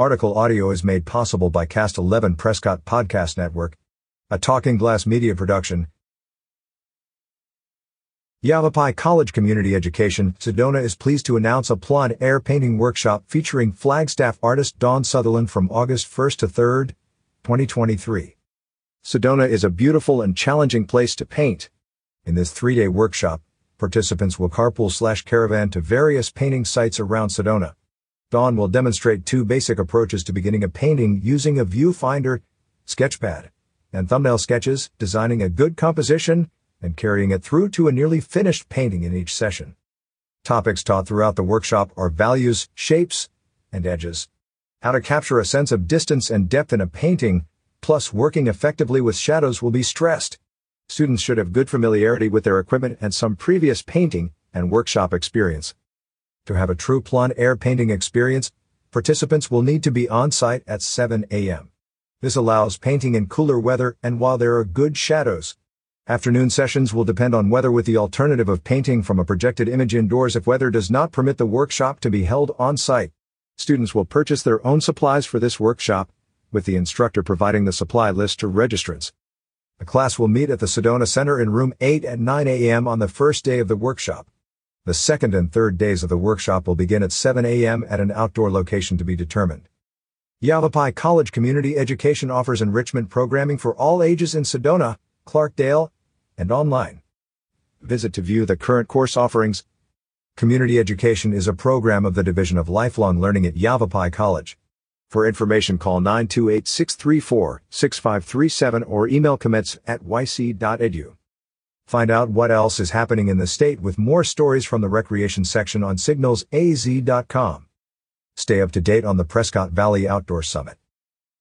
Article audio is made possible by Cast 11 Prescott Podcast Network, a Talking Glass media production. Yavapai College Community Education, Sedona is pleased to announce a plein air painting workshop featuring Flagstaff artist Dawn Sutherland from August 1st to 3rd, 2023. Sedona is a beautiful and challenging place to paint. In this three-day workshop, participants will carpool slash caravan to various painting sites around Sedona. Dawn will demonstrate two basic approaches to beginning a painting using a viewfinder, sketchpad, and thumbnail sketches, designing a good composition, and carrying it through to a nearly finished painting in each session. Topics taught throughout the workshop are values, shapes, and edges. How to capture a sense of distance and depth in a painting, plus working effectively with shadows will be stressed. Students should have good familiarity with their equipment and some previous painting and workshop experience. To have a true plein air painting experience, participants will need to be on site at 7 a.m. This allows painting in cooler weather and while there are good shadows. Afternoon sessions will depend on weather with the alternative of painting from a projected image indoors if weather does not permit the workshop to be held on site. Students will purchase their own supplies for this workshop, with the instructor providing the supply list to registrants. The class will meet at the Sedona Center in room 8 at 9 a.m. on the first day of the workshop. The second and third days of the workshop will begin at 7 a.m. at an outdoor location to be determined. Yavapai College Community Education offers enrichment programming for all ages in Sedona, Clarkdale, and online. Visit to view the current course offerings. Community Education is a program of the Division of Lifelong Learning at Yavapai College. For information, call 928-634-6537 or email comments at yc.edu. Find out what else is happening in the state with more stories from the recreation section on signalsaz.com. Stay up to date on the Prescott Valley Outdoor Summit.